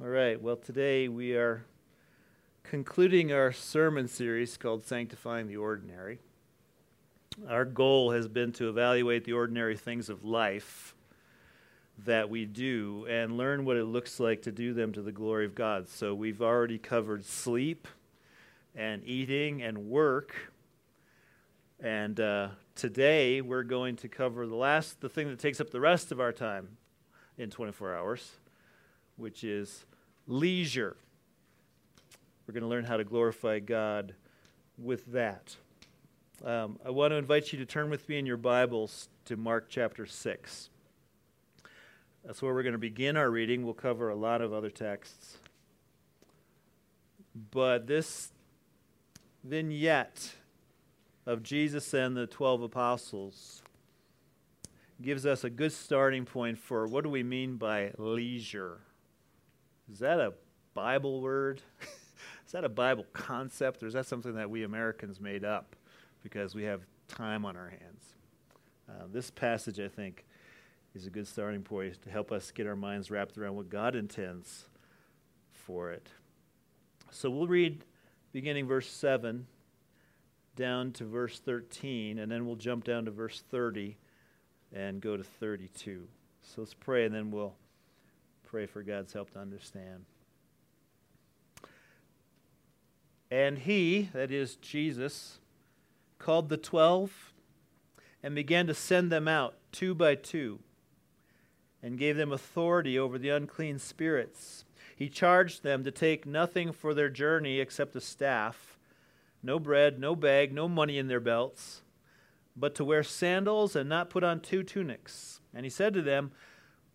All right, well, today we are concluding our sermon series called Sanctifying the Ordinary. Our goal has been to evaluate the ordinary things of life that we do and learn what it looks like to do them to the glory of God. So we've already covered sleep and eating and work. And uh, today we're going to cover the last, the thing that takes up the rest of our time in 24 hours, which is leisure. We're going to learn how to glorify God with that. Um, I want to invite you to turn with me in your Bibles to Mark chapter 6. That's where we're going to begin our reading. We'll cover a lot of other texts. But this vignette of Jesus and the 12 apostles gives us a good starting point for what do we mean by leisure? Is that a Bible word? is that a Bible concept, or is that something that we Americans made up because we have time on our hands? Uh, this passage, I think, is a good starting point to help us get our minds wrapped around what God intends for it. So we'll read beginning verse 7 down to verse 13, and then we'll jump down to verse 30 and go to 32. So let's pray, and then we'll pray for God's help to understand. And he, that is Jesus, called the twelve and began to send them out two by two and gave them authority over the unclean spirits. He charged them to take nothing for their journey except a staff, no bread, no bag, no money in their belts, but to wear sandals and not put on two tunics. And he said to them,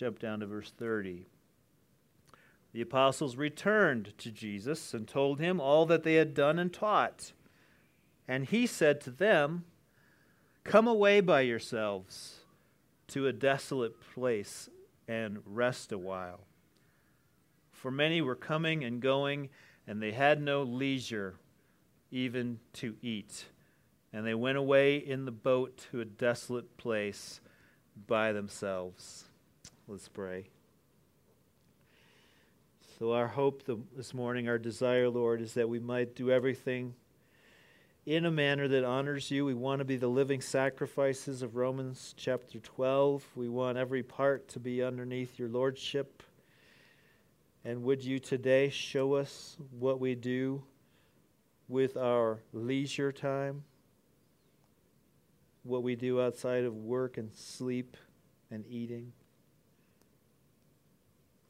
Jump down to verse 30. The apostles returned to Jesus and told him all that they had done and taught. And he said to them, Come away by yourselves to a desolate place and rest a while. For many were coming and going, and they had no leisure even to eat. And they went away in the boat to a desolate place by themselves. Let's pray. So, our hope this morning, our desire, Lord, is that we might do everything in a manner that honors you. We want to be the living sacrifices of Romans chapter 12. We want every part to be underneath your lordship. And would you today show us what we do with our leisure time? What we do outside of work and sleep and eating?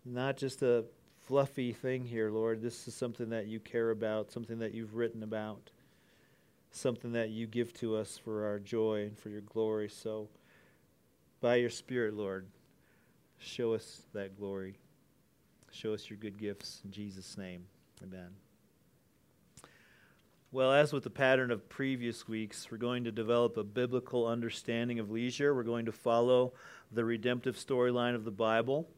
Not just a fluffy thing here, Lord. This is something that you care about, something that you've written about, something that you give to us for our joy and for your glory. So, by your Spirit, Lord, show us that glory. Show us your good gifts. In Jesus' name, amen. Well, as with the pattern of previous weeks, we're going to develop a biblical understanding of leisure. We're going to follow the redemptive storyline of the Bible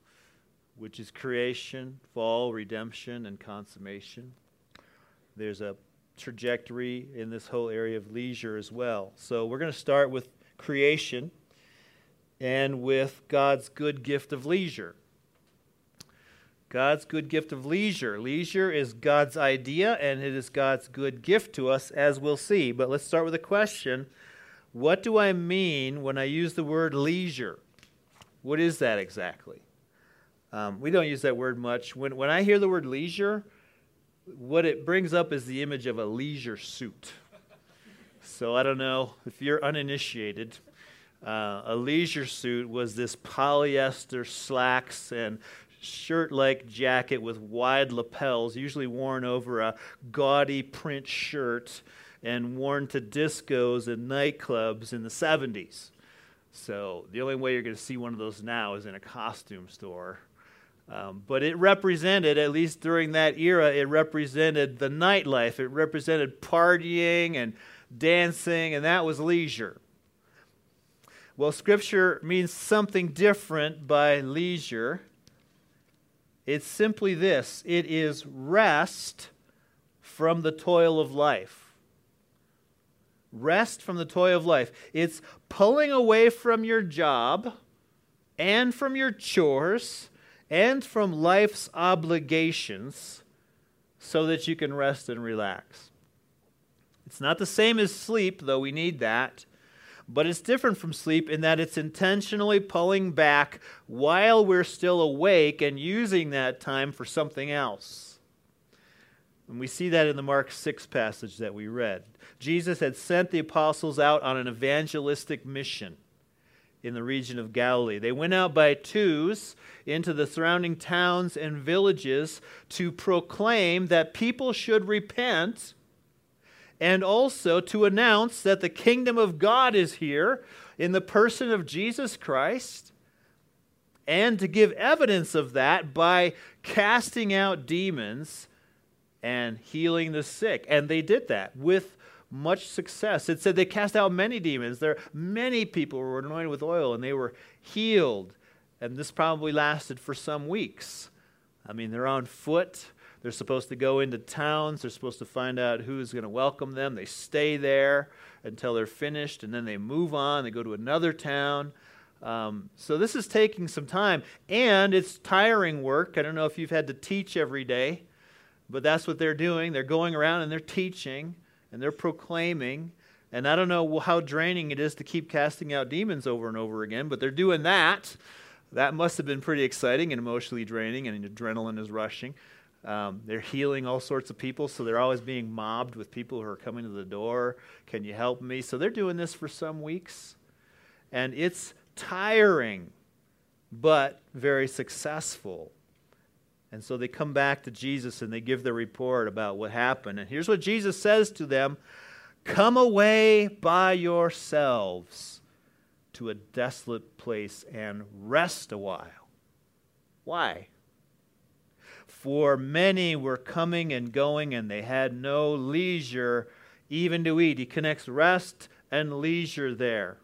which is creation, fall, redemption, and consummation. There's a trajectory in this whole area of leisure as well. So we're going to start with creation and with God's good gift of leisure. God's good gift of leisure. Leisure is God's idea and it is God's good gift to us, as we'll see. But let's start with a question What do I mean when I use the word leisure? What is that exactly? Um, we don't use that word much. When, when I hear the word leisure, what it brings up is the image of a leisure suit. So I don't know if you're uninitiated. Uh, a leisure suit was this polyester slacks and shirt like jacket with wide lapels, usually worn over a gaudy print shirt and worn to discos and nightclubs in the 70s. So the only way you're going to see one of those now is in a costume store Um, but it represented, at least during that era, it represented the nightlife. It represented partying and dancing, and that was leisure. Well, Scripture means something different by leisure. It's simply this it is rest from the toil of life. Rest from the toil of life. It's pulling away from your job and from your chores and from life's obligations so that you can rest and relax. It's not the same as sleep, though we need that. But it's different from sleep in that it's intentionally pulling back while we're still awake and using that time for something else. And we see that in the Mark 6 passage that we read. Jesus had sent the apostles out on an evangelistic mission in the region of Galilee. They went out by twos into the surrounding towns and villages to proclaim that people should repent and also to announce that the kingdom of God is here in the person of Jesus Christ, and to give evidence of that by casting out demons and healing the sick. And they did that with much success. It said they cast out many demons. There many people were anointed with oil and they were healed. And this probably lasted for some weeks. I mean, they're on foot they're supposed to go into towns. They're supposed to find out who's going to welcome them. They stay there until they're finished, and then they move on. They go to another town. Um, so this is taking some time, and it's tiring work. I don't know if you've had to teach every day, but that's what they're doing. They're going around and they're teaching and they're proclaiming. And I don't know how draining it is to keep casting out demons over and over again, but they're doing that. That must have been pretty exciting and emotionally draining, and adrenaline is rushing. Um, they're healing all sorts of people, so they're always being mobbed with people who are coming to the door. Can you help me? So they're doing this for some weeks. And it's tiring, but very successful. And so they come back to Jesus and they give their report about what happened. And here's what Jesus says to them Come away by yourselves to a desolate place and rest a while. Why? For many were coming and going, and they had no leisure even to eat. He connects rest and leisure there.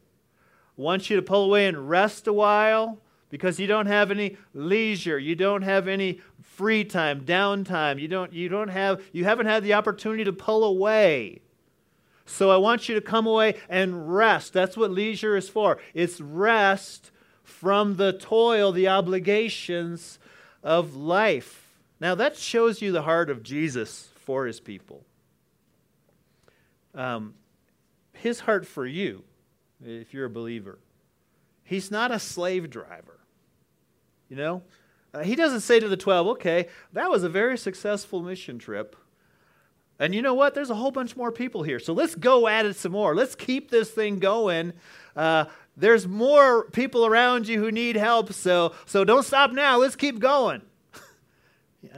Wants you to pull away and rest a while because you don't have any leisure. You don't have any free time, downtime. You don't, you don't have, you haven't had the opportunity to pull away. So I want you to come away and rest. That's what leisure is for. It's rest from the toil, the obligations of life. Now, that shows you the heart of Jesus for his people. Um, his heart for you, if you're a believer. He's not a slave driver. You know? Uh, he doesn't say to the 12, okay, that was a very successful mission trip. And you know what? There's a whole bunch more people here. So let's go at it some more. Let's keep this thing going. Uh, there's more people around you who need help. So, so don't stop now. Let's keep going.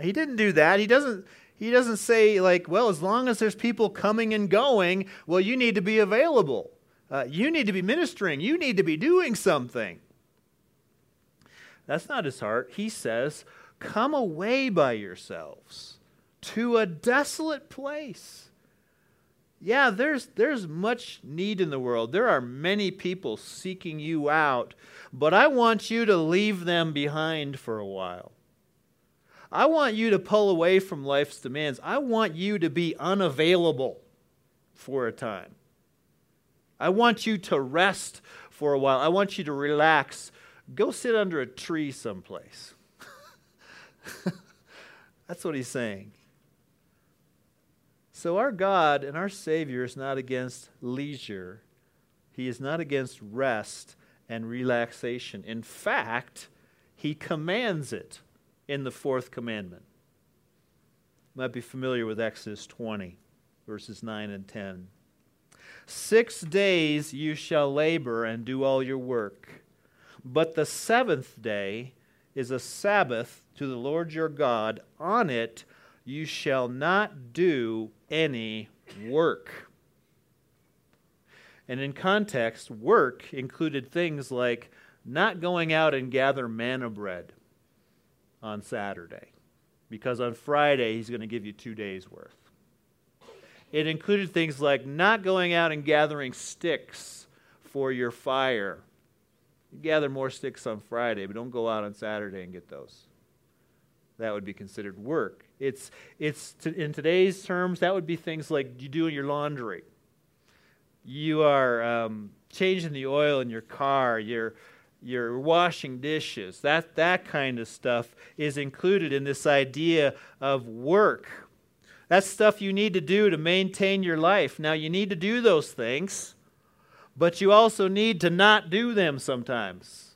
He didn't do that. He doesn't he doesn't say like, well, as long as there's people coming and going, well, you need to be available. Uh, you need to be ministering. You need to be doing something. That's not his heart. He says, come away by yourselves to a desolate place. Yeah, there's, there's much need in the world. There are many people seeking you out, but I want you to leave them behind for a while. I want you to pull away from life's demands. I want you to be unavailable for a time. I want you to rest for a while. I want you to relax. Go sit under a tree someplace. That's what he's saying. So, our God and our Savior is not against leisure, He is not against rest and relaxation. In fact, He commands it in the fourth commandment. You might be familiar with Exodus 20, verses 9 and 10. Six days you shall labor and do all your work, but the seventh day is a Sabbath to the Lord your God. On it you shall not do any work. And in context, work included things like not going out and gather manna bread on Saturday because on Friday he's going to give you two days' worth. It included things like not going out and gathering sticks for your fire. Gather more sticks on Friday, but don't go out on Saturday and get those. That would be considered work. It's, it's to, in today's terms, that would be things like you doing your laundry. You are um, changing the oil in your car. You're, you're washing dishes. That, that kind of stuff is included in this idea of work. That's stuff you need to do to maintain your life. Now, you need to do those things, but you also need to not do them sometimes,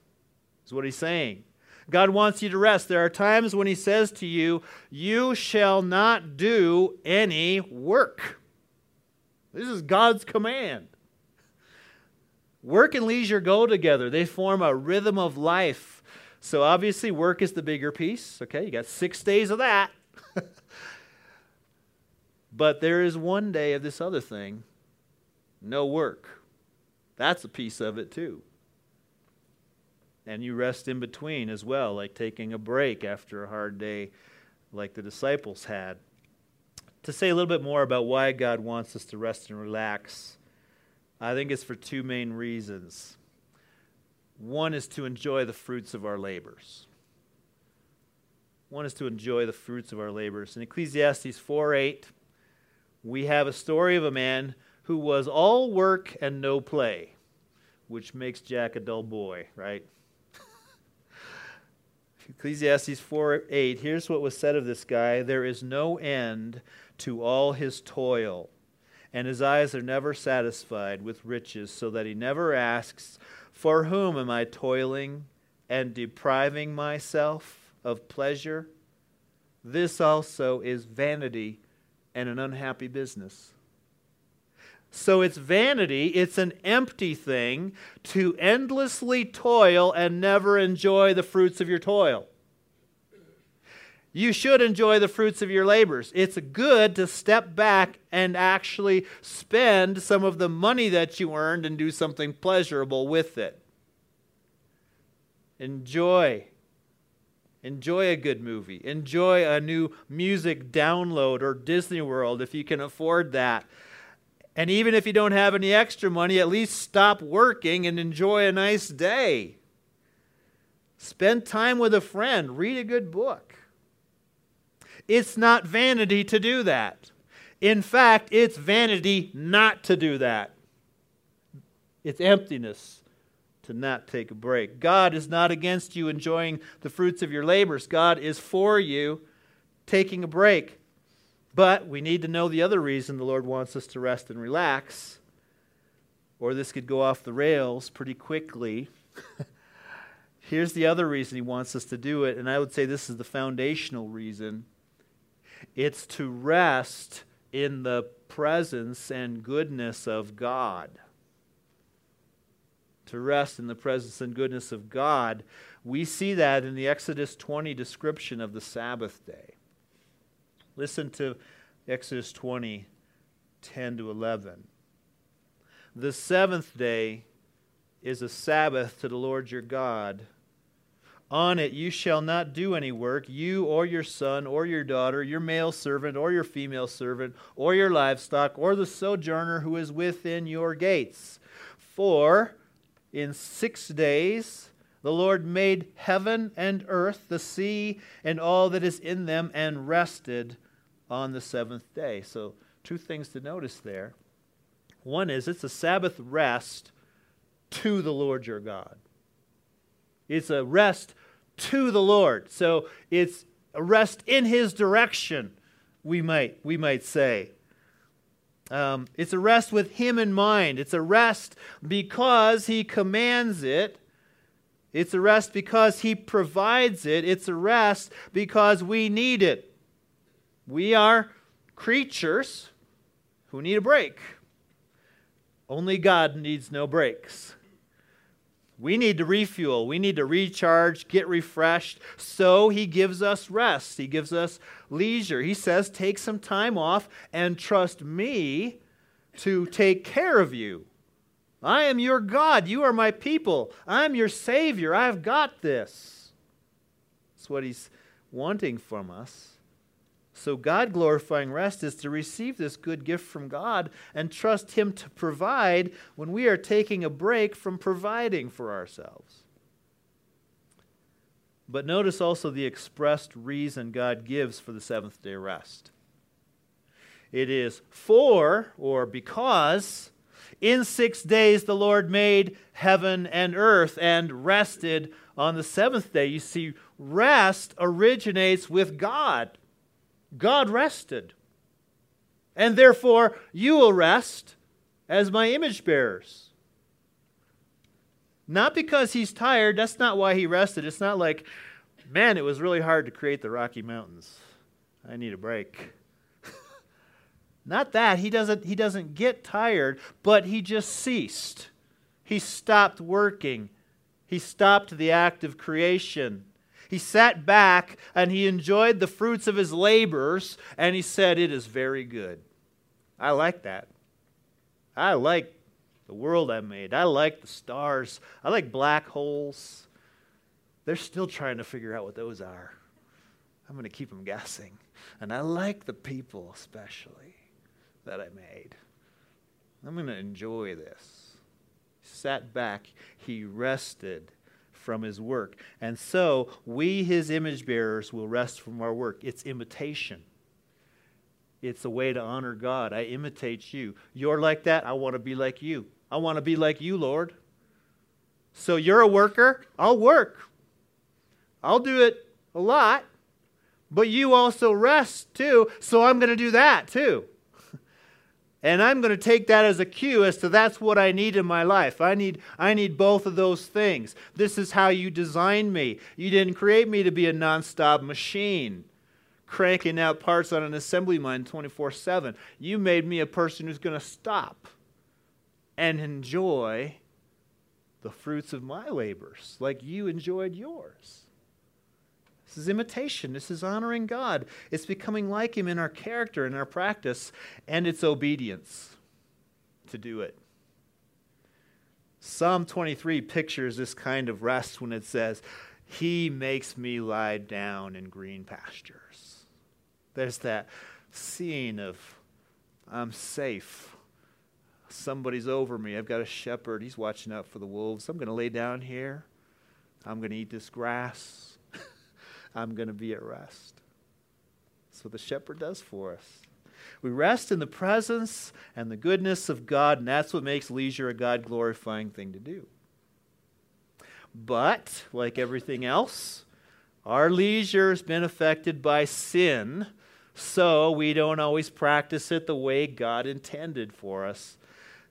is what he's saying. God wants you to rest. There are times when he says to you, You shall not do any work. This is God's command. Work and leisure go together, they form a rhythm of life. So obviously, work is the bigger piece. Okay, you got six days of that. but there is one day of this other thing no work. That's a piece of it, too. And you rest in between as well, like taking a break after a hard day, like the disciples had. To say a little bit more about why God wants us to rest and relax I think it's for two main reasons. One is to enjoy the fruits of our labors. One is to enjoy the fruits of our labors. In Ecclesiastes 4 8, we have a story of a man who was all work and no play, which makes Jack a dull boy, right? Ecclesiastes 4 8, here's what was said of this guy there is no end to all his toil and his eyes are never satisfied with riches, so that he never asks, For whom am I toiling and depriving myself of pleasure? This also is vanity and an unhappy business. So it's vanity, it's an empty thing to endlessly toil and never enjoy the fruits of your toil you should enjoy the fruits of your labors. It's good to step back and actually spend some of the money that you earned and do something pleasurable with it. Enjoy. Enjoy a good movie. Enjoy a new music download or Disney World if you can afford that. And even if you don't have any extra money, at least stop working and enjoy a nice day. Spend time with a friend. Read a good book. It's not vanity to do that. In fact, it's vanity not to do that. It's emptiness to not take a break. God is not against you enjoying the fruits of your labors, God is for you taking a break. But we need to know the other reason the Lord wants us to rest and relax, or this could go off the rails pretty quickly. Here's the other reason He wants us to do it, and I would say this is the foundational reason it's to rest in the presence and goodness of God. To rest in the presence and goodness of God. We see that in the Exodus 20 description of the Sabbath day. Listen to Exodus 20, 10 to 11. The seventh day is a Sabbath to the Lord your God. On it you shall not do any work, you or your son or your daughter, your male servant or your female servant, or your livestock, or the sojourner who is within your gates. For in six days the Lord made heaven and earth, the sea, and all that is in them, and rested on the seventh day. So, two things to notice there. One is it's a Sabbath rest to the Lord your God. It's a rest to the Lord. So it's a rest in his direction, we might, we might say. Um, it's a rest with him in mind. It's a rest because he commands it. It's a rest because he provides it. It's a rest because we need it. We are creatures who need a break. Only God needs no breaks. We need to refuel. We need to recharge, get refreshed. So he gives us rest. He gives us leisure. He says, take some time off and trust me to take care of you. I am your God. You are my people. I'm your Savior. I've got this. That's what he's, wanting from us. So, God glorifying rest is to receive this good gift from God and trust Him to provide when we are taking a break from providing for ourselves. But notice also the expressed reason God gives for the seventh day rest. It is for or because in six days the Lord made heaven and earth and rested on the seventh day. You see, rest originates with God. God rested. And therefore, you will rest as my image bearers. Not because he's tired, that's not why he rested. It's not like, man, it was really hard to create the Rocky Mountains. I need a break. not that. He doesn't, he doesn't get tired, but he just ceased. He stopped working. He stopped the act of creation. He sat back and he enjoyed the fruits of his labors and he said, It is very good. I like that. I like the world I made. I like the stars. I like black holes. They're still trying to figure out what those are. I'm going to keep them guessing. And I like the people, especially, that I made. I'm going to enjoy this. He sat back, he rested from his work. And so we, his image bearers, will rest from our work. It's imitation. It's a way to honor God. I imitate you. You're like that. I want to be like you. I want to be like you, Lord. So you're a worker. I'll work. I'll do it a lot. But you also rest too. So I'm going to do that too. And I'm going to take that as a cue as to that's what I need in my life. I need, I need both of those things. This is how you designed me. You didn't create me to be a nonstop machine, cranking out parts on an assembly line 24 7. You made me a person who's going to stop and enjoy the fruits of my labors like you enjoyed yours. This is imitation. This is honoring God. It's becoming like Him in our character, in our practice, and it's obedience to do it. Psalm 23 pictures this kind of rest when it says, He makes me lie down in green pastures. There's that scene of, I'm safe. Somebody's over me. I've got a shepherd. He's watching out for the wolves. I'm going to lay down here. I'm going to eat this grass. I'm going to be at rest. That's what the shepherd does for us. We rest in the presence and the goodness of God, and that's what makes leisure a God glorifying thing to do. But, like everything else, our leisure has been affected by sin, so we don't always practice it the way God intended for us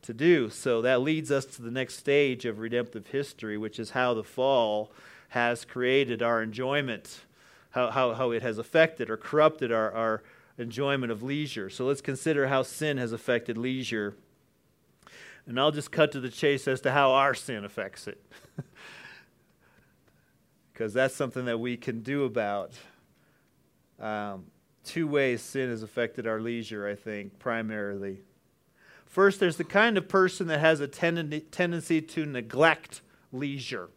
to do. So that leads us to the next stage of redemptive history, which is how the fall has created our enjoyment how, how, how it has affected or corrupted our, our enjoyment of leisure. So let's consider how sin has affected leisure. And I'll just cut to the chase as to how our sin affects it. Because that's something that we can do about. Um, two ways sin has affected our leisure, I think, primarily. First, there's the kind of person that has a ten- tendency to neglect leisure,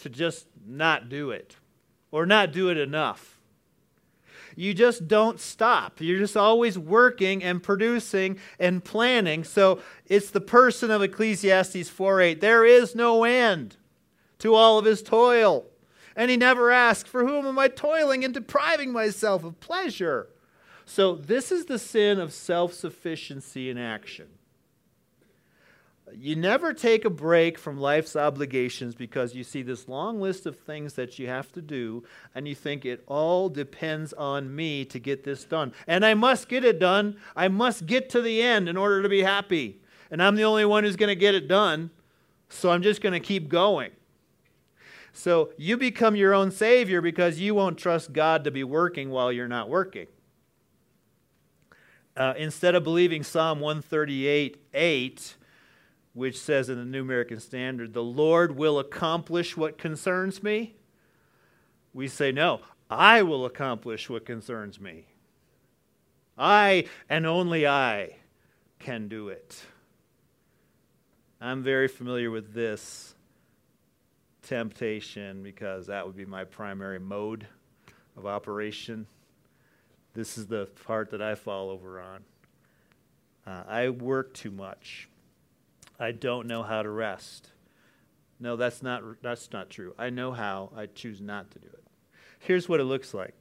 to just not do it or not do it enough. You just don't stop. You're just always working and producing and planning. So it's the person of Ecclesiastes 4:8. There is no end to all of his toil. And he never asks, For whom am I toiling and depriving myself of pleasure? So this is the sin of self sufficiency in action. You never take a break from life's obligations because you see this long list of things that you have to do, and you think it all depends on me to get this done. And I must get it done. I must get to the end in order to be happy. And I'm the only one who's going to get it done, so I'm just going to keep going. So you become your own savior because you won't trust God to be working while you're not working. Uh, instead of believing Psalm 138 8, which says in the New American Standard, the Lord will accomplish what concerns me. We say, no, I will accomplish what concerns me. I and only I can do it. I'm very familiar with this temptation because that would be my primary mode of operation. This is the part that I fall over on. Uh, I work too much. I don't know how to rest. No, that's not, that's not true. I know how. I choose not to do it. Here's what it looks like.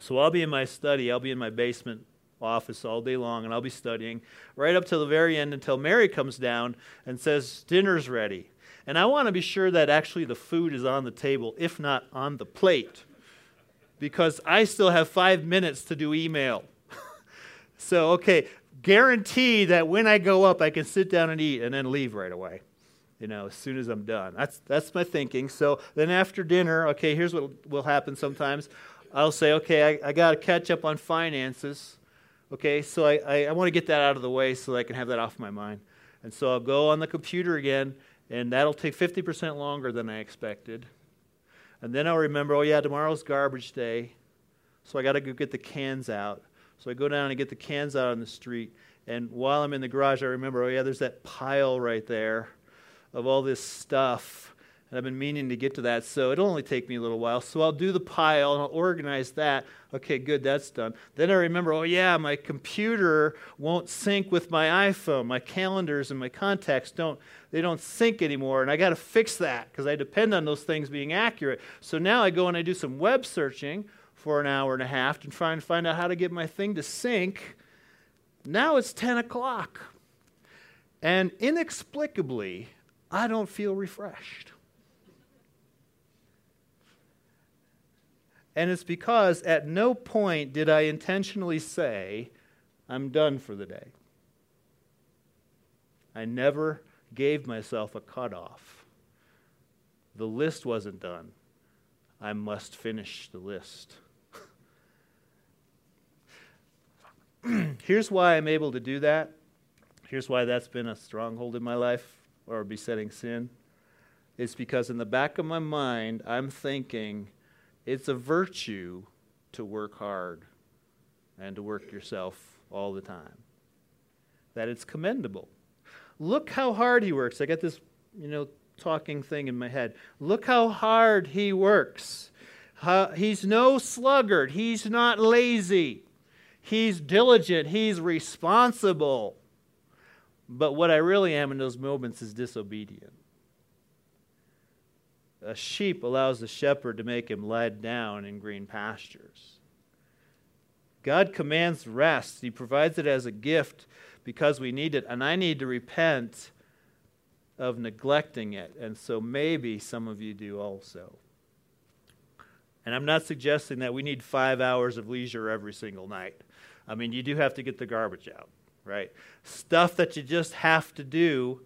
So I'll be in my study, I'll be in my basement office all day long, and I'll be studying right up to the very end until Mary comes down and says, Dinner's ready. And I want to be sure that actually the food is on the table, if not on the plate, because I still have five minutes to do email. so, okay, guarantee that when I go up, I can sit down and eat and then leave right away. You know, as soon as I'm done. That's that's my thinking. So then after dinner, okay, here's what will happen sometimes. I'll say, okay, I, I got to catch up on finances. Okay, so I, I, I want to get that out of the way so that I can have that off my mind. And so I'll go on the computer again, and that'll take 50% longer than I expected. And then I'll remember, oh, yeah, tomorrow's garbage day, so I got to go get the cans out. So I go down and get the cans out on the street. And while I'm in the garage, I remember, oh, yeah, there's that pile right there of all this stuff. And I've been meaning to get to that, so it'll only take me a little while. So I'll do the pile and I'll organize that. Okay, good, that's done. Then I remember, oh, yeah, my computer won't sync with my iPhone. My calendars and my contacts don't, they don't sync anymore. And I got to fix that because I depend on those things being accurate. So now I go and I do some web searching for an hour and a half to try and find out how to get my thing to sync. Now it's 10 o'clock. And inexplicably, I don't feel refreshed. And it's because at no point did I intentionally say, I'm done for the day. I never gave myself a cutoff. The list wasn't done. I must finish the list. Here's why I'm able to do that. Here's why that's been a stronghold in my life or besetting sin. It's because in the back of my mind, I'm thinking it's a virtue to work hard and to work yourself all the time. That it's commendable. Look how hard he works. I got this, you know, talking thing in my head. Look how hard he works. he's no sluggard. He's not lazy. He's diligent, he's responsible. But what I really am in those moments is disobedient. A sheep allows the shepherd to make him lie down in green pastures. God commands rest. He provides it as a gift because we need it. And I need to repent of neglecting it. And so maybe some of you do also. And I'm not suggesting that we need five hours of leisure every single night. I mean, you do have to get the garbage out, right? Stuff that you just have to do,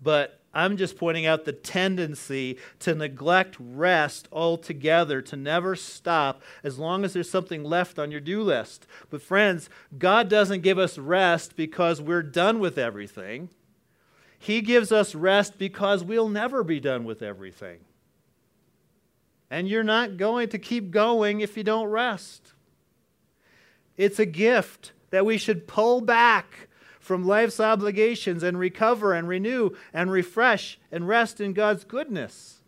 but I'm just pointing out the tendency to neglect rest altogether, to never stop as long as there's something left on your do list. But, friends, God doesn't give us rest because we're done with everything. He gives us rest because we'll never be done with everything. And you're not going to keep going if you don't rest. It's a gift that we should pull back from life's obligations and recover and renew and refresh and rest in God's goodness.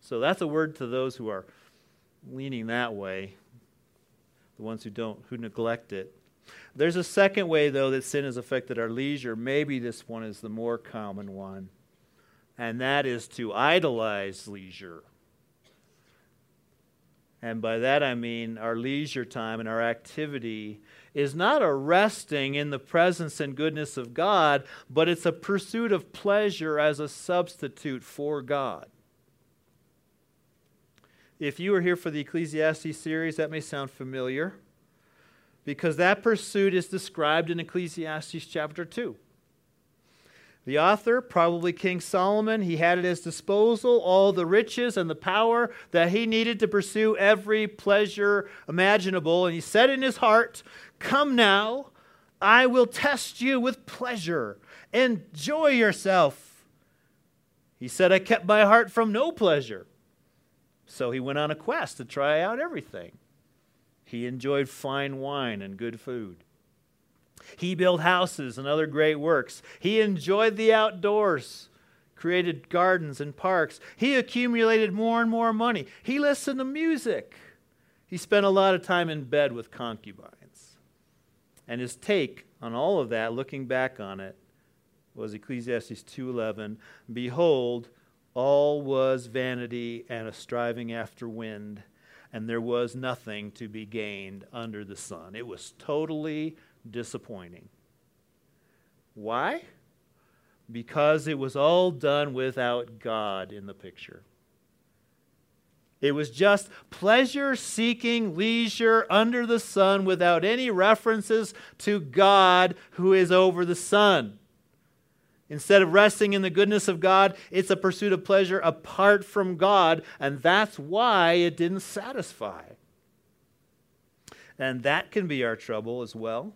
So that's a word to those who are leaning that way, the ones who don't, who neglect it. There's a second way, though, that sin has affected our leisure. Maybe this one is the more common one, and that is to idolize leisure. And by that I mean our leisure time and our activity is not a resting in the presence and goodness of God, but it's a pursuit of pleasure as a substitute for God. If you are here for the Ecclesiastes series, that may sound familiar because that pursuit is described in Ecclesiastes chapter 2. The author, probably King Solomon, he had at his disposal all the riches and the power that he needed to pursue every pleasure imaginable. And he said in his heart, Come now, I will test you with pleasure. Enjoy yourself. He said, I kept my heart from no pleasure. So he went on a quest to try out everything. He enjoyed fine wine and good food. He built houses and other great works. He enjoyed the outdoors, created gardens and parks. He accumulated more and more money. He listened to music. He spent a lot of time in bed with concubines. And his take on all of that, looking back on it, was Ecclesiastes 2:11, "Behold, all was vanity and a striving after wind, and there was nothing to be gained under the sun." It was totally disappointing. Why? Because it was all done without God in the picture. It was just pleasure seeking leisure under the sun without any references to God who is over the sun. Instead of resting in the goodness of God, it's a pursuit of pleasure apart from God, and that's why it didn't satisfy. And that can be our trouble as well.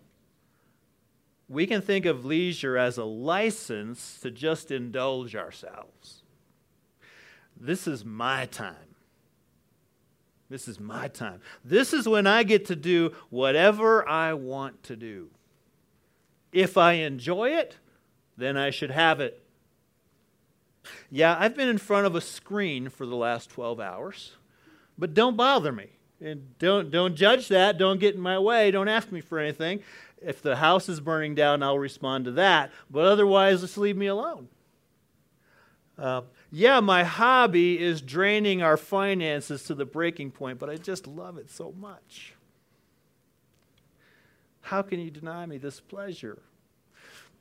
We can think of leisure as a license to just indulge ourselves. This is my time. This is my time. This is when I get to do whatever I want to do. If I enjoy it, then I should have it. Yeah, I've been in front of a screen for the last 12 hours, but don't bother me. And don't, don't judge that. Don't get in my way. Don't ask me for anything. If the house is burning down, I'll respond to that. But otherwise, just leave me alone. Uh, yeah, my hobby is draining our finances to the breaking point, but I just love it so much. How can you deny me this pleasure?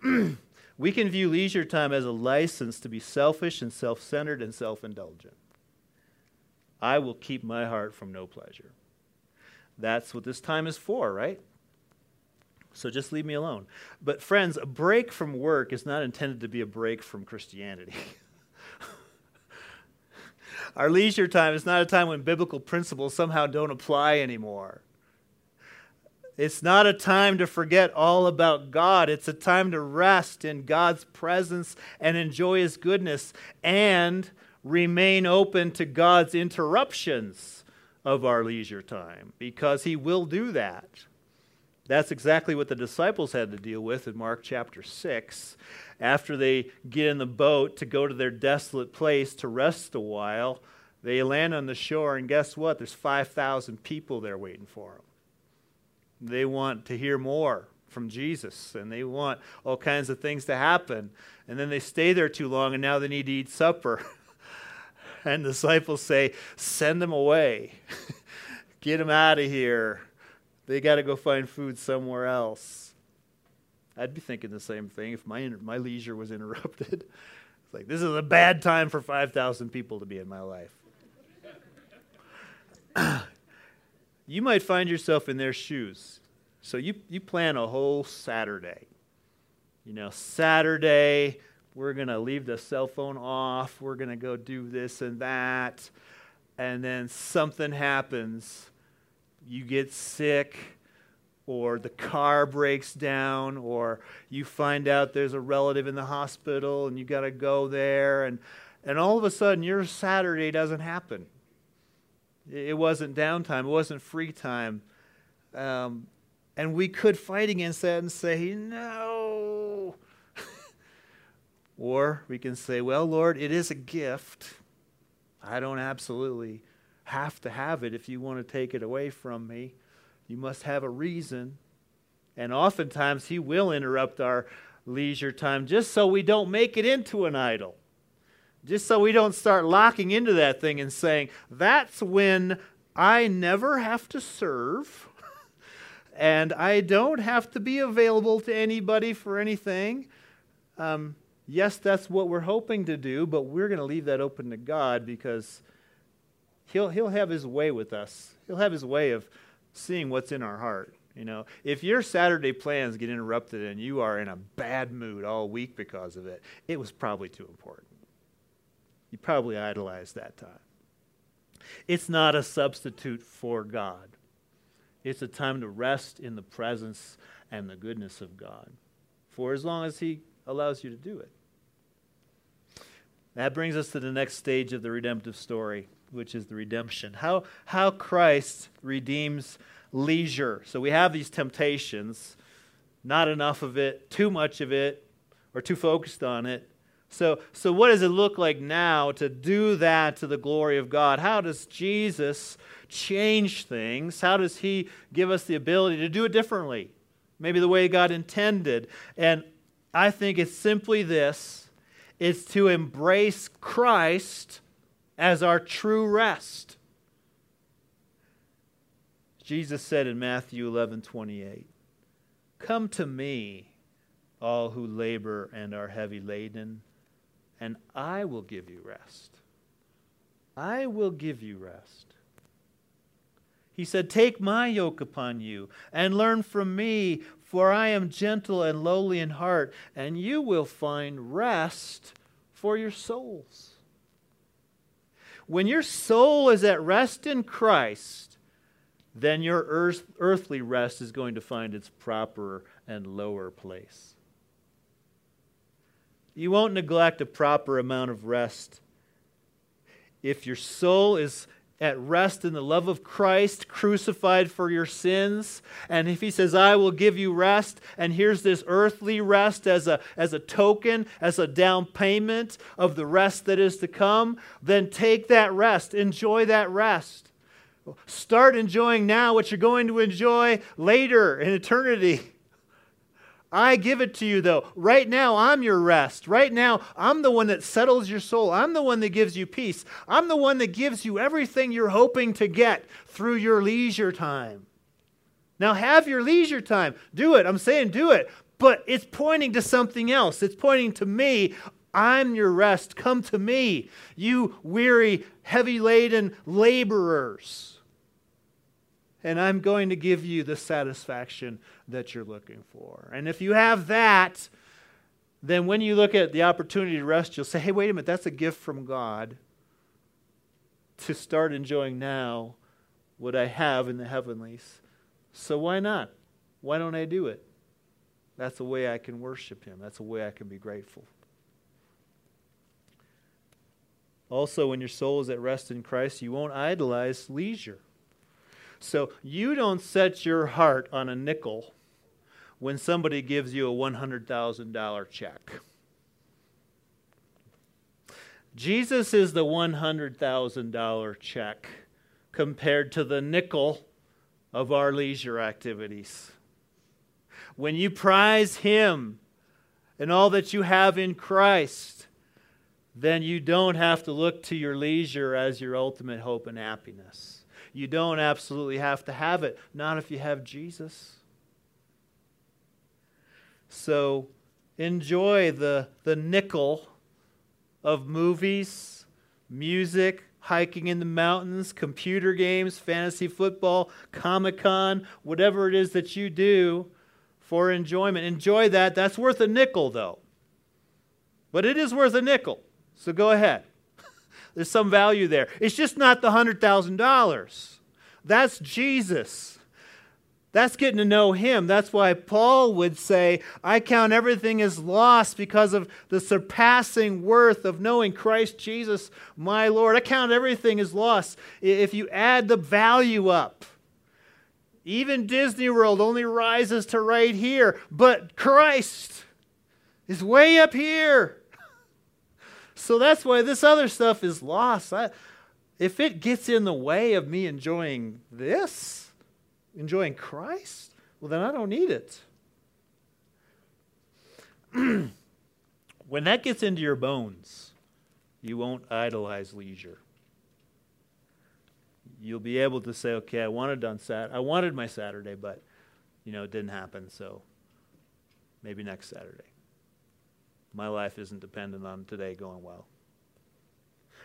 We can view leisure time as a license to be selfish and self centered and self indulgent. I will keep my heart from no pleasure. That's what this time is for, right? So just leave me alone. But, friends, a break from work is not intended to be a break from Christianity. Our leisure time is not a time when biblical principles somehow don't apply anymore. It's not a time to forget all about God. It's a time to rest in God's presence and enjoy His goodness and remain open to God's interruptions of our leisure time because He will do that. That's exactly what the disciples had to deal with in Mark chapter 6. After they get in the boat to go to their desolate place to rest a while, they land on the shore, and guess what? There's 5,000 people there waiting for them. They want to hear more from Jesus and they want all kinds of things to happen. And then they stay there too long and now they need to eat supper. and the disciples say, Send them away. Get them out of here. They got to go find food somewhere else. I'd be thinking the same thing if my, my leisure was interrupted. It's like, this is a bad time for 5,000 people to be in my life. you might find yourself in their shoes. So you, you plan a whole Saturday. You know, Saturday, we're going to leave the cell phone off. We're going to go do this and that. And then something happens. You get sick, or the car breaks down, or you find out there's a relative in the hospital and you got to go there. And, and all of a sudden, your Saturday doesn't happen. It wasn't downtime, it wasn't free time. Um, and we could fight against that and say, no. or we can say, well, Lord, it is a gift. I don't absolutely have to have it if you want to take it away from me. You must have a reason. And oftentimes, He will interrupt our leisure time just so we don't make it into an idol. Just so we don't start locking into that thing and saying, that's when I never have to serve and I don't have to be available to anybody for anything. Um, yes, that's what we're hoping to do, but we're going to leave that open to God because he'll, he'll have His way with us. He'll have His way of seeing what's in our heart. You know, if your Saturday plans get interrupted and you are in a bad mood all week because of it, it was probably too important. You probably idolized that time. It's not a substitute for God. It's a time to rest in the presence and the goodness of God for as long as He allows you to do it. That brings us to the next stage of the redemptive story, which is the redemption. How, how Christ redeems leisure. So we have these temptations, not enough of it, too much of it, or too focused on it. So, so what does it look like now to do that to the glory of God? How does Jesus change things? How does He give us the ability to do it differently? Maybe the way God intended. And I think it's simply this it's to embrace Christ as our true rest. Jesus said in Matthew 11 28, Come to me, all who labor and are heavy laden and I will give you rest. I will give you rest. He said, Take my yoke upon you and learn from me, for I am gentle and lowly in heart, and you will find rest for your souls. When your soul is at rest in Christ, then your earth, earthly rest is going to find its proper and lower place. You won't neglect a proper amount of rest. If your soul is at rest in the love of Christ, crucified for your sins. And if he says, I will give you rest, and here's this earthly rest as a, as a token, as a down payment of the rest that is to come, then take that rest. Enjoy that rest. Start enjoying now what you're going to enjoy later in eternity. I give it to you, though. Right now, I'm your rest. Right now, I'm the one that settles your soul. I'm the one that gives you peace. I'm the one that gives you everything you're hoping to get through your leisure time. Now, have your leisure time. Do it. I'm saying do it. But it's pointing to something else. It's pointing to me. I'm your rest. Come to me, you weary, heavy laden laborers and I'm going to give you the satisfaction that you're looking for. And if you have that, then when you look at the opportunity to rest, you'll say, hey, wait a minute, that's a gift from God to start enjoying now what I have in the heavenlies. So why not? Why don't I do it? That's a way I can worship Him, that's a way I can be grateful. Also, when your soul is at rest in Christ, you won't idolize leisure. So you don't set your heart on a nickel when somebody gives you a $100,000 check. Jesus is the $100,000 check compared to the nickel of our leisure activities. When you prize Him and all that you have in Christ, then you don't have to look to your leisure as your ultimate hope and happiness. You don't absolutely have to have it, not if you have Jesus. So enjoy the, the nickel of movies, music, hiking in the mountains, computer games, fantasy football, Comic Con, whatever it is that you do for enjoyment. Enjoy that. That's worth a nickel, though. But it is worth a nickel. So go ahead. There's some value there. It's just not the $100,000. That's Jesus. That's getting to know him. That's why Paul would say, I count everything as lost because of the surpassing worth of knowing Christ Jesus, my Lord. I count everything as lost. If you add the value up, even Disney World only rises to right here, but Christ is way up here. So that's why this other stuff is lost. I, if it gets in the way of me enjoying this, enjoying Christ, well, then I don't need it. when that gets into your bones, you won't idolize leisure. You'll be able to say, okay, I wanted on Sat- I wanted my Saturday, but you know, it didn't happen, so maybe next Saturday. My life isn't dependent on today going well.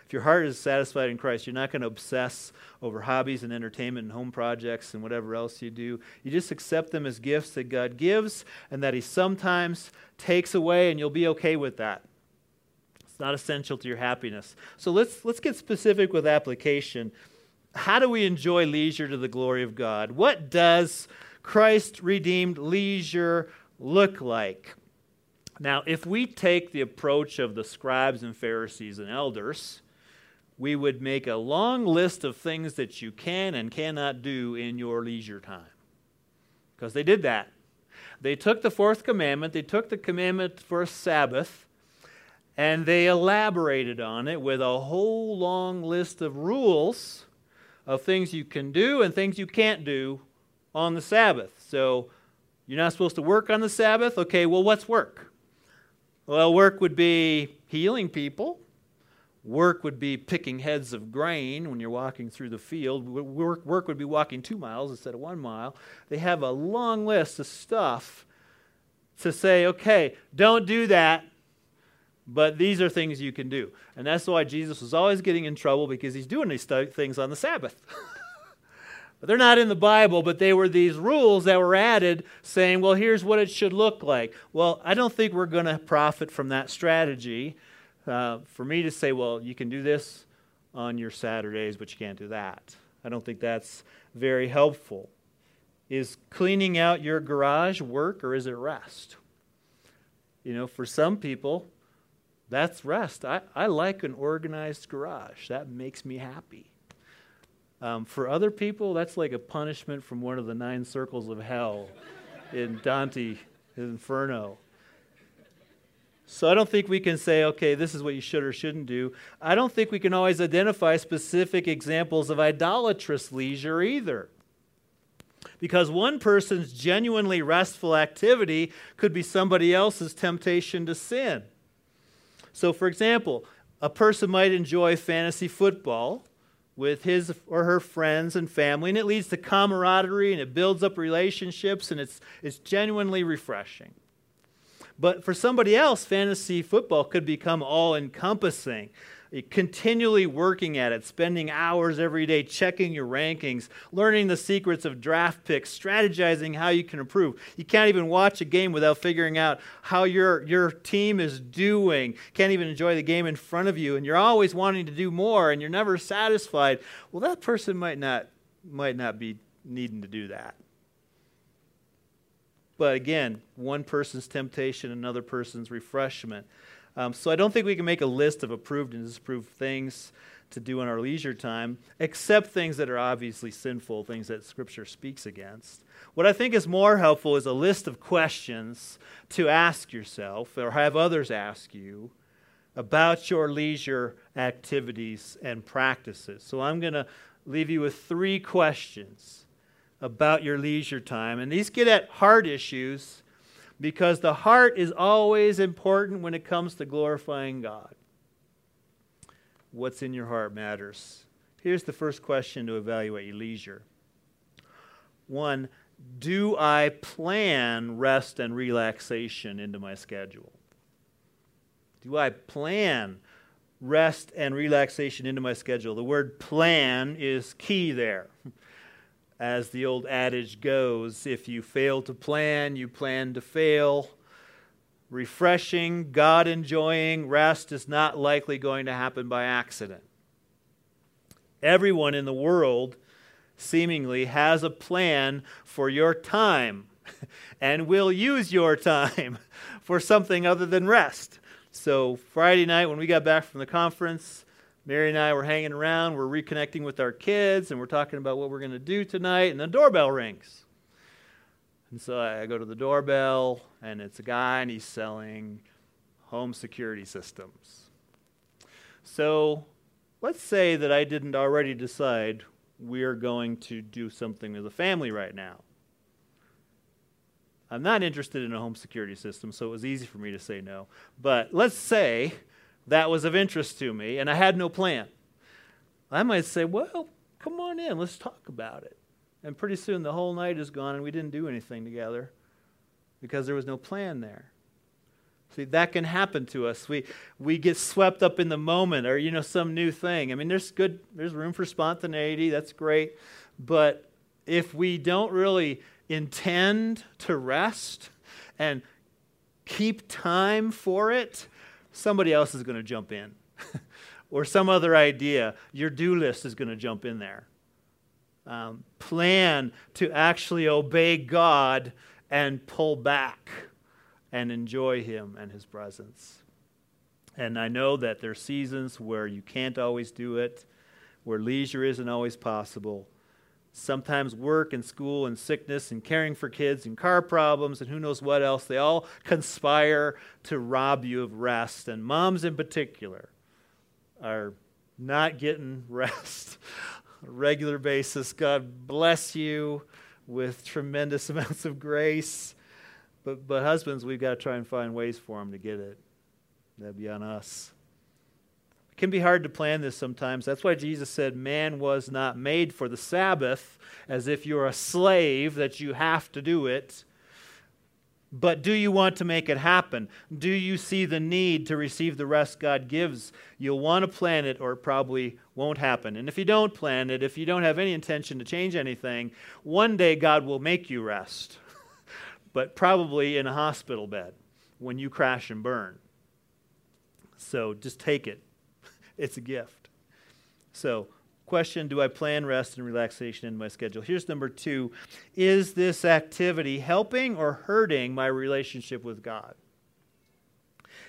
If your heart is satisfied in Christ, you're not going to obsess over hobbies and entertainment and home projects and whatever else you do. You just accept them as gifts that God gives and that He sometimes takes away, and you'll be okay with that. It's not essential to your happiness. So let's, let's get specific with application. How do we enjoy leisure to the glory of God? What does Christ redeemed leisure look like? Now, if we take the approach of the scribes and Pharisees and elders, we would make a long list of things that you can and cannot do in your leisure time. Because they did that. They took the fourth commandment, they took the commandment for Sabbath, And they elaborated on it with a whole long list of rules of things you can do and things you can't do on the Sabbath. So you're not supposed to work on the Sabbath? Okay, well, what's work? Well, work would be healing people. Work would be picking heads of grain when you're walking through the field. Work, work would be walking two miles instead of one mile. They have a long list of stuff to say, okay, don't do that, but these are things you can do. And that's why Jesus was always getting in trouble because he's doing these things on the Sabbath. but they're not in the Bible, but they were these rules that were added saying, well, here's what it should look like. Well, I don't think we're going to profit from that strategy uh, for me to say, well, you can do this on your Saturdays, but you can't do that. I don't think that's very helpful. Is cleaning out your garage work or is it rest? You know, for some people, that's rest. I, I like an organized garage, that makes me happy. Um, for other people, that's like a punishment from one of the nine circles of hell in Dante Inferno. So I don't think we can say, okay, this is what you should or shouldn't do. I don't think we can always identify specific examples of idolatrous leisure either. Because one person's genuinely restful activity could be somebody else's temptation to sin. So, for example, a person might enjoy fantasy football with his or her friends and family, and it leads to camaraderie and it builds up relationships and it's, it's genuinely refreshing. But for somebody else, fantasy football could become all encompassing. Continually working at it, spending hours every day checking your rankings, learning the secrets of draft picks, strategizing how you can improve. You can't even watch a game without figuring out how your, your team is doing. Can't even enjoy the game in front of you, and you're always wanting to do more, and you're never satisfied. Well, that person might not, might not be needing to do that. But again, one person's temptation, another person's refreshment. Um, so I don't think we can make a list of approved and disapproved things to do in our leisure time, except things that are obviously sinful, things that Scripture speaks against. What I think is more helpful is a list of questions to ask yourself or have others ask you about your leisure activities and practices. So I'm going to leave you with three questions about your leisure time. And these get at heart issues because the heart is always important when it comes to glorifying God. What's in your heart matters. Here's the first question to evaluate your leisure. One, do I plan rest and relaxation into my schedule? Do I plan rest and relaxation into my schedule? The word plan is key there. As the old adage goes, if you fail to plan, you plan to fail. Refreshing, God enjoying rest is not likely going to happen by accident. Everyone in the world seemingly has a plan for your time and will use your time for something other than rest. So, Friday night, when we got back from the conference, Mary and I were hanging around, we're reconnecting with our kids, and we're talking about what we're going to do tonight, and the doorbell rings. And so I go to the doorbell, and it's a guy, and he's selling home security systems. So let's say that I didn't already decide we are going to do something as a family right now. I'm not interested in a home security system, so it was easy for me to say no. But let's say that was of interest to me, and I had no plan. I might say, Well, come on in, let's talk about it. And pretty soon the whole night is gone, and we didn't do anything together because there was no plan there. See, that can happen to us. We, we get swept up in the moment or, you know, some new thing. I mean, there's good, there's room for spontaneity. That's great. But if we don't really intend to rest and keep time for it, somebody else is going to jump in. or some other idea. Your do list is going to jump in there. Um, plan to actually obey God and pull back and enjoy Him and His presence. And I know that there are seasons where you can't always do it, where leisure isn't always possible. Sometimes work and school and sickness and caring for kids and car problems and who knows what else. They all conspire to rob you of rest. And moms in particular are not getting rest on a regular basis. God bless you with tremendous amounts of grace. But, but husbands, we've got to try and find ways for them to get it. That'd be on us. It can be hard to plan this sometimes. That's why Jesus said, Man was not made for the Sabbath, as if you're a slave that you have to do it. But do you want to make it happen? Do you see the need to receive the rest God gives? You'll want to plan it, or it probably won't happen. And if you don't plan it, if you don't have any intention to change anything, one day God will make you rest, but probably in a hospital bed when you crash and burn. So just take it it's a gift. So, question Do I plan rest and relaxation in my schedule? Here's number two Is this activity helping or hurting my relationship with God?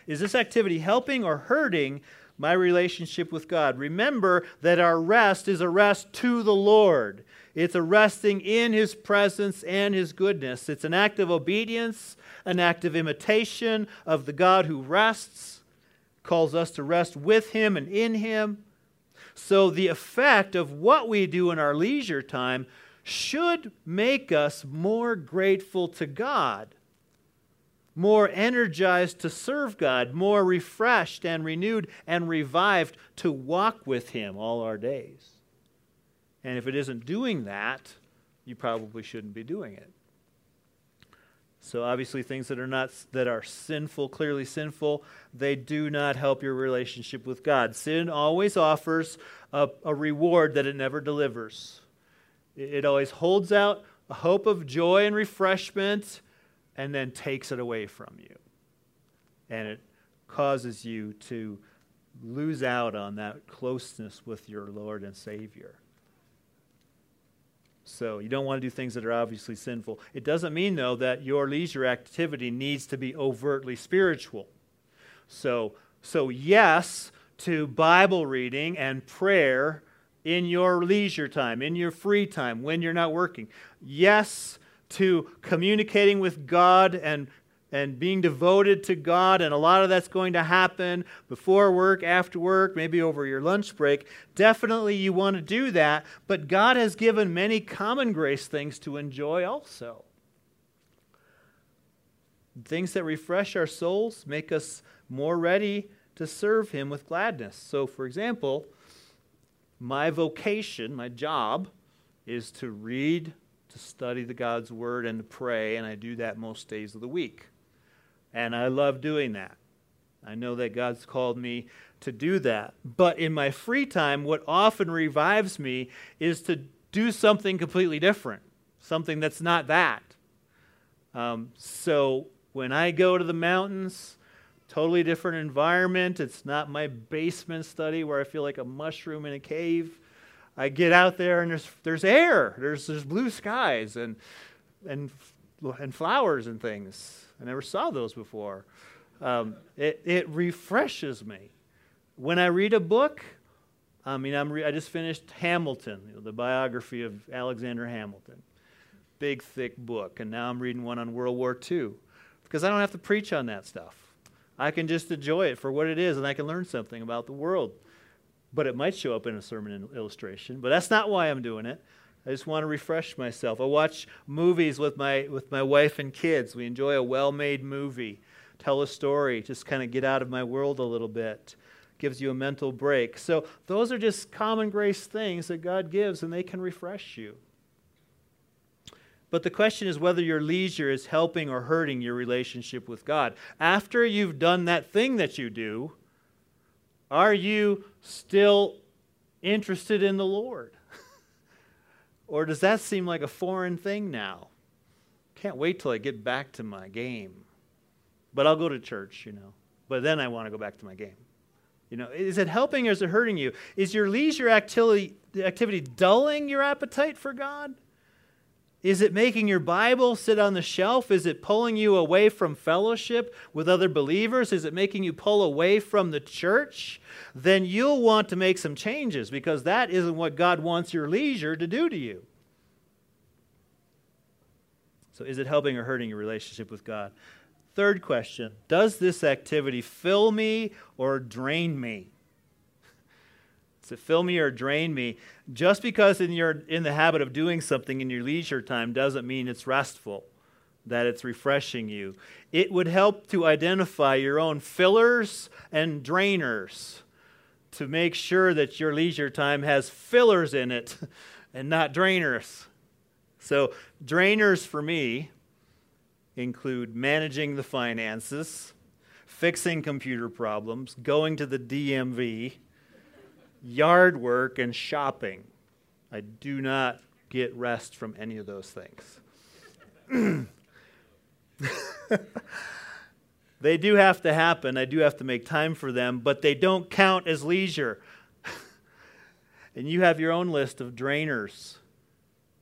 Is this activity helping or hurting my relationship with God? Remember that our rest is a rest to the Lord. It's a resting in His presence and His goodness. It's an act of obedience, an act of imitation of the God who rests calls us to rest with Him and in Him. So, the effect of what we do in our leisure time should make us more grateful to God, more energized to serve God, more refreshed and renewed and revived to walk with Him all our days. And if it isn't doing that, you probably shouldn't be doing it. So obviously things that are not that are sinful, clearly sinful, they do not help your relationship with God. Sin always offers a, a reward that it never delivers. It, it always holds out a hope of joy and refreshment and then takes it away from you. And it causes you to lose out on that closeness with your Lord and Savior. So you don't want to do things that are obviously sinful. It doesn't mean, though, that your leisure activity needs to be overtly spiritual. So, so yes to Bible reading and prayer in your leisure time, in your free time, when you're not working. Yes to communicating with God and and being devoted to God, and a lot of that's going to happen before work, after work, maybe over your lunch break. Definitely you want to do that, but God has given many common grace things to enjoy also. Things that refresh our souls, make us more ready to serve Him with gladness. So, for example, my vocation, my job, is to read, to study the God's Word, and to pray, and I do that most days of the week. And I love doing that. I know that God's called me to do that. But in my free time, what often revives me is to do something completely different, something that's not that. Um, so when I go to the mountains, totally different environment. It's not my basement study where I feel like a mushroom in a cave. I get out there and there's there's air, there's there's blue skies and and and flowers and things. I never saw those before. Um, it, it refreshes me. When I read a book, I mean, I'm re- I just finished Hamilton, you know, the biography of Alexander Hamilton. Big, thick book. And now I'm reading one on World War II because I don't have to preach on that stuff. I can just enjoy it for what it is and I can learn something about the world. But it might show up in a sermon illustration, but that's not why I'm doing it. I just want to refresh myself. I watch movies with my with my wife and kids. We enjoy a well-made movie, tell a story, just kind of get out of my world a little bit. Gives you a mental break. So those are just common grace things that God gives and they can refresh you. But the question is whether your leisure is helping or hurting your relationship with God. After you've done that thing that you do, are you still interested in the Lord? Or does that seem like a foreign thing now? Can't wait till I get back to my game. But I'll go to church, you know. But then I want to go back to my game. You know, is it helping or is it hurting you? Is your leisure activity, activity dulling your appetite for God? Is it making your Bible sit on the shelf? Is it pulling you away from fellowship with other believers? Is it making you pull away from the church? Then you'll want to make some changes because that isn't what God wants your leisure to do to you. So, is it helping or hurting your relationship with God? Third question Does this activity fill me or drain me? It fill me or drain me? Just because in you're in the habit of doing something in your leisure time doesn't mean it's restful, that it's refreshing you. It would help to identify your own fillers and drainers to make sure that your leisure time has fillers in it and not drainers. So, drainers for me include managing the finances, fixing computer problems, going to the DMV, yard work, and shopping. I do not get rest from any of those things. they do have to happen. I do have to make time for them, but they don't count as leisure. and you have your own list of drainers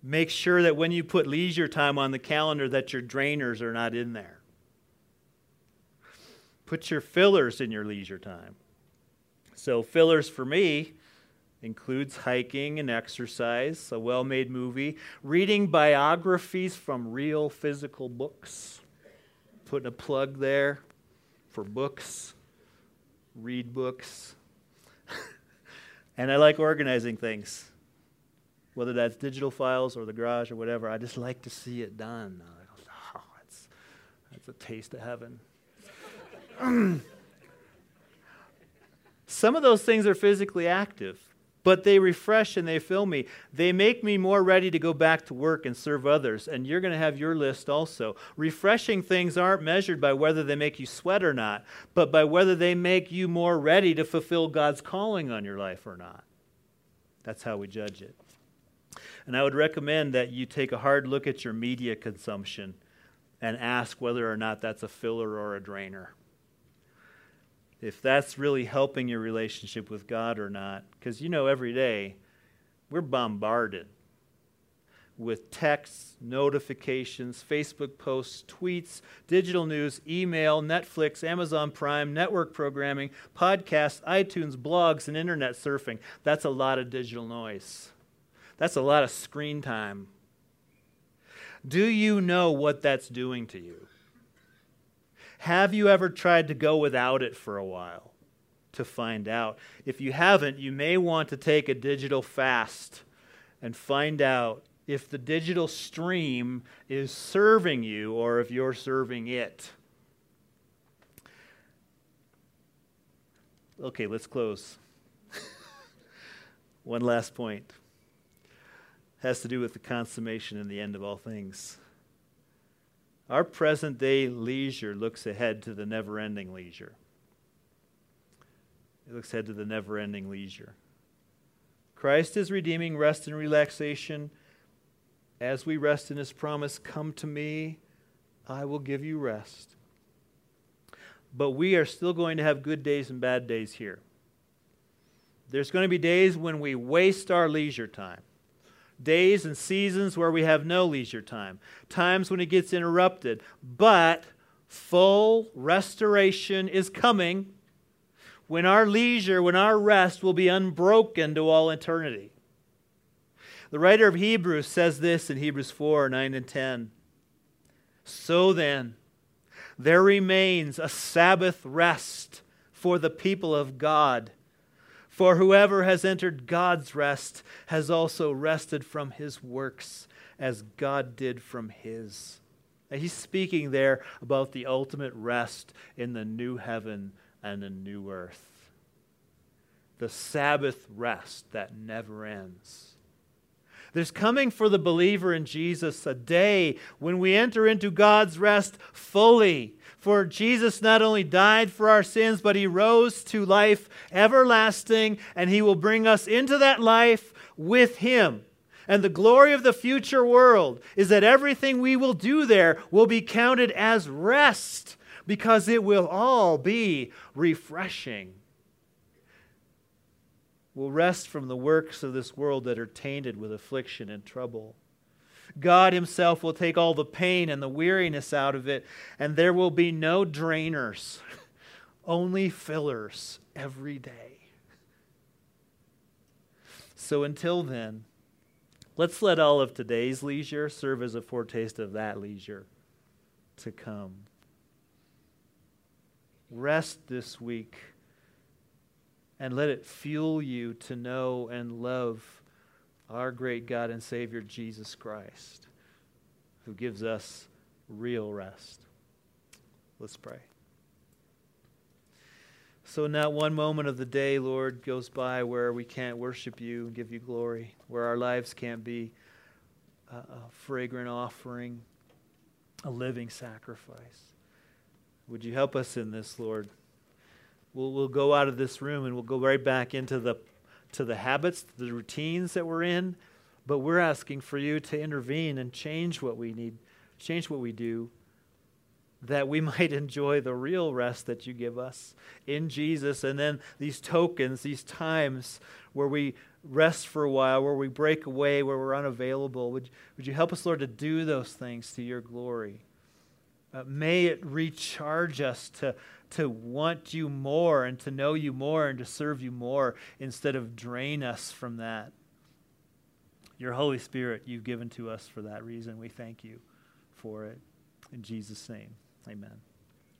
Make sure that when you put leisure time on the calendar that your drainers are not in there. Put your fillers in your leisure time. So fillers for me includes hiking and exercise, a well-made movie, reading biographies from real physical books. Putting a plug there for books. Read books. and I like organizing things whether that's digital files or the garage or whatever. I just like to see it done. Oh, that's, that's a taste of heaven. Some of those things are physically active, but they refresh and they fill me. They make me more ready to go back to work and serve others. And you're going to have your list also. Refreshing things aren't measured by whether they make you sweat or not, but by whether they make you more ready to fulfill God's calling on your life or not. That's how we judge it. And I would recommend that you take a hard look at your media consumption and ask whether or not that's a filler or a drainer. If that's really helping your relationship with God or not. Because you know, every day we're bombarded with texts, notifications, Facebook posts, tweets, digital news, email, Netflix, Amazon Prime, network programming, podcasts, iTunes, blogs, and internet surfing. That's a lot of digital noise. That's a lot of screen time. Do you know what that's doing to you? Have you ever tried to go without it for a while to find out? If you haven't, you may want to take a digital fast and find out if the digital stream is serving you or if you're serving it. Okay, let's close. One last point has to do with the consummation and the end of all things. Our present day leisure looks ahead to the never ending leisure. It looks ahead to the never ending leisure. Christ is redeeming rest and relaxation as we rest in his promise Come to me, I will give you rest. But we are still going to have good days and bad days here. There's going to be days when we waste our leisure time days and seasons where we have no leisure time, times when it gets interrupted. But full restoration is coming when our leisure, when our rest will be unbroken to all eternity. The writer of Hebrews says this in Hebrews 4 9 and 10. So then, there remains a Sabbath rest for the people of God. For whoever has entered God's rest has also rested from his works as God did from his. He's speaking there about the ultimate rest in the new heaven and the new earth. The Sabbath rest that never ends. There's coming for the believer in Jesus a day when we enter into God's rest fully for Jesus not only died for our sins, but he rose to life everlasting, and he will bring us into that life with him. And the glory of the future world is that everything we will do there will be counted as rest because it will all be refreshing. We'll rest from the works of this world that are tainted with affliction and trouble. God Himself will take all the pain and the weariness out of it, and there will be no drainers, only fillers every day. So until then, Let's let all of today's leisure serve as a foretaste of that leisure to come. Rest this week and let it fuel you to know and love our great God and Savior Jesus Christ, who gives us real rest. Let's pray. So, not one moment of the day, Lord, goes by where we can't worship you and give you glory, where our lives can't be a, a fragrant offering, a living sacrifice. Would you help us in this, Lord? We'll, we'll go out of this room and we'll go right back into the, to the habits, the routines that we're in, but we're asking for you to intervene and change what we need, change what we do that we might enjoy the real rest that you give us in Jesus. And then these tokens, these times where we rest for a while, where we break away, where we're unavailable. Would, would you help us, Lord, to do those things to your glory? Uh, may it recharge us to, to want you more and to know you more and to serve you more instead of drain us from that. Your Holy Spirit, you've given to us for that reason. We thank you for it. In Jesus' name. Amen.